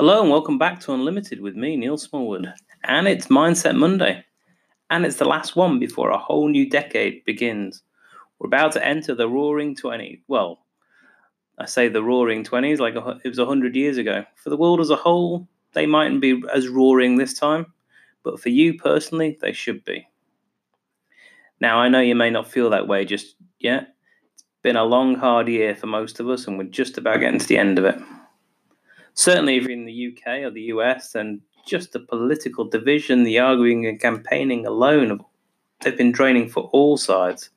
Hello and welcome back to Unlimited with me, Neil Smallwood. And it's Mindset Monday. And it's the last one before a whole new decade begins. We're about to enter the roaring 20s. Well, I say the roaring 20s like it was 100 years ago. For the world as a whole, they mightn't be as roaring this time, but for you personally, they should be. Now, I know you may not feel that way just yet. It's been a long, hard year for most of us, and we're just about getting to the end of it. Certainly, if you're in the UK or the US, and just the political division, the arguing and campaigning alone, they've been draining for all sides.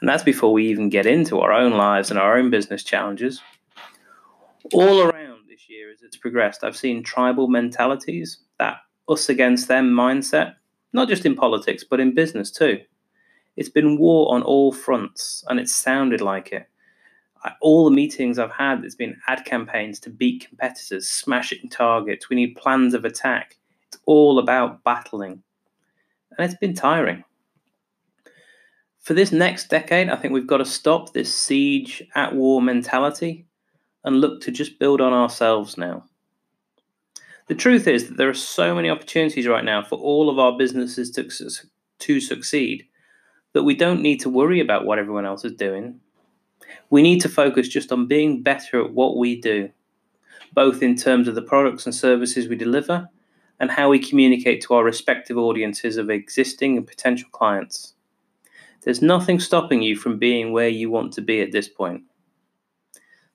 And that's before we even get into our own lives and our own business challenges. All around this year, as it's progressed, I've seen tribal mentalities, that us against them mindset, not just in politics, but in business too. It's been war on all fronts, and it sounded like it. All the meetings I've had, there's been ad campaigns to beat competitors, smashing targets. We need plans of attack. It's all about battling. And it's been tiring. For this next decade, I think we've got to stop this siege at war mentality and look to just build on ourselves now. The truth is that there are so many opportunities right now for all of our businesses to, to succeed that we don't need to worry about what everyone else is doing. We need to focus just on being better at what we do, both in terms of the products and services we deliver and how we communicate to our respective audiences of existing and potential clients. There's nothing stopping you from being where you want to be at this point.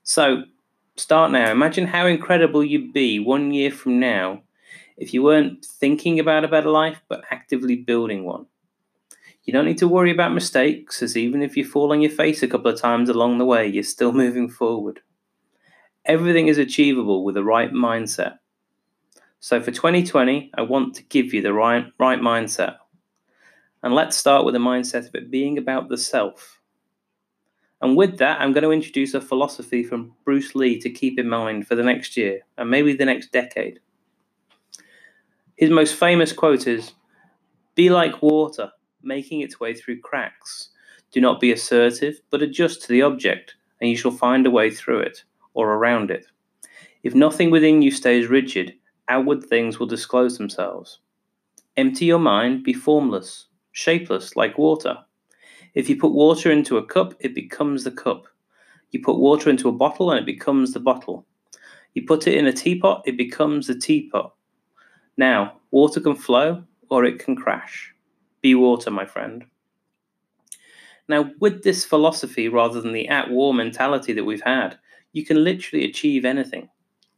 So, start now. Imagine how incredible you'd be one year from now if you weren't thinking about a better life, but actively building one. You don't need to worry about mistakes, as even if you fall on your face a couple of times along the way, you're still moving forward. Everything is achievable with the right mindset. So for 2020, I want to give you the right, right mindset. And let's start with the mindset of it being about the self. And with that, I'm going to introduce a philosophy from Bruce Lee to keep in mind for the next year and maybe the next decade. His most famous quote is Be like water making its way through cracks. Do not be assertive, but adjust to the object, and you shall find a way through it, or around it. If nothing within you stays rigid, outward things will disclose themselves. Empty your mind, be formless, shapeless, like water. If you put water into a cup, it becomes the cup. You put water into a bottle, and it becomes the bottle. You put it in a teapot, it becomes the teapot. Now, water can flow or it can crash. Be water, my friend. Now, with this philosophy rather than the at war mentality that we've had, you can literally achieve anything.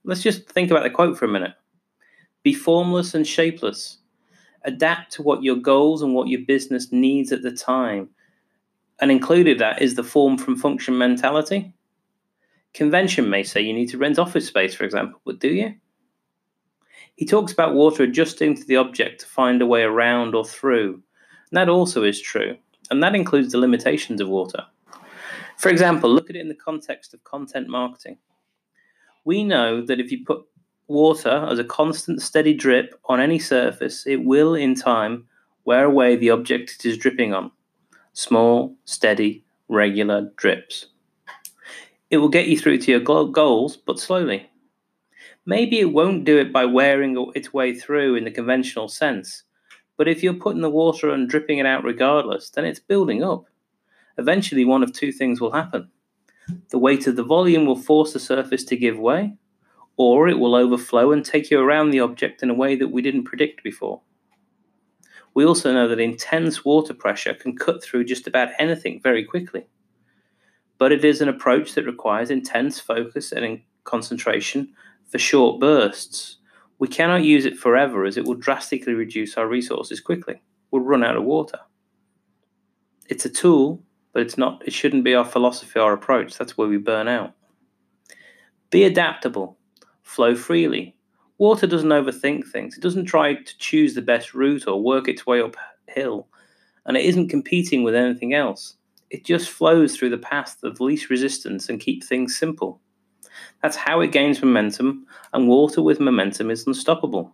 Let's just think about the quote for a minute Be formless and shapeless. Adapt to what your goals and what your business needs at the time. And included that is the form from function mentality. Convention may say you need to rent office space, for example, but do you? He talks about water adjusting to the object to find a way around or through, and that also is true, and that includes the limitations of water. For example, look at it in the context of content marketing. We know that if you put water as a constant steady drip on any surface, it will in time wear away the object it is dripping on. Small, steady, regular drips. It will get you through to your goals, but slowly. Maybe it won't do it by wearing its way through in the conventional sense, but if you're putting the water and dripping it out regardless, then it's building up. Eventually, one of two things will happen. The weight of the volume will force the surface to give way, or it will overflow and take you around the object in a way that we didn't predict before. We also know that intense water pressure can cut through just about anything very quickly. But it is an approach that requires intense focus and concentration for short bursts. We cannot use it forever as it will drastically reduce our resources quickly. We'll run out of water. It's a tool, but it's not it shouldn't be our philosophy or approach. That's where we burn out. Be adaptable. Flow freely. Water doesn't overthink things. It doesn't try to choose the best route or work its way uphill. And it isn't competing with anything else. It just flows through the path of least resistance and keep things simple. That's how it gains momentum, and water with momentum is unstoppable.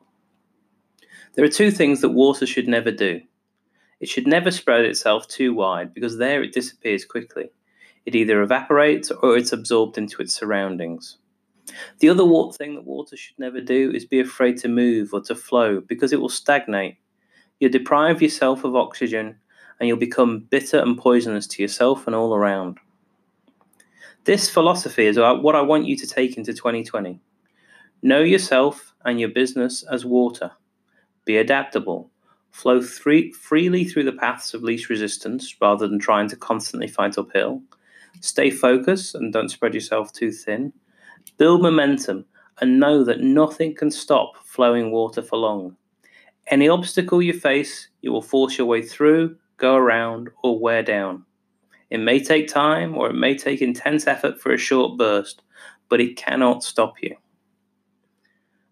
There are two things that water should never do. It should never spread itself too wide because there it disappears quickly. It either evaporates or it's absorbed into its surroundings. The other thing that water should never do is be afraid to move or to flow because it will stagnate. You'll deprive yourself of oxygen and you'll become bitter and poisonous to yourself and all around. This philosophy is what I want you to take into 2020. Know yourself and your business as water. Be adaptable. Flow free, freely through the paths of least resistance rather than trying to constantly fight uphill. Stay focused and don't spread yourself too thin. Build momentum and know that nothing can stop flowing water for long. Any obstacle you face, you will force your way through, go around, or wear down. It may take time or it may take intense effort for a short burst, but it cannot stop you.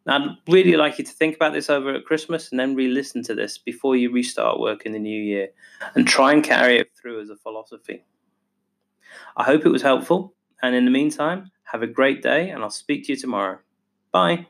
Now, I'd really like you to think about this over at Christmas and then re listen to this before you restart work in the new year and try and carry it through as a philosophy. I hope it was helpful, and in the meantime, have a great day and I'll speak to you tomorrow. Bye.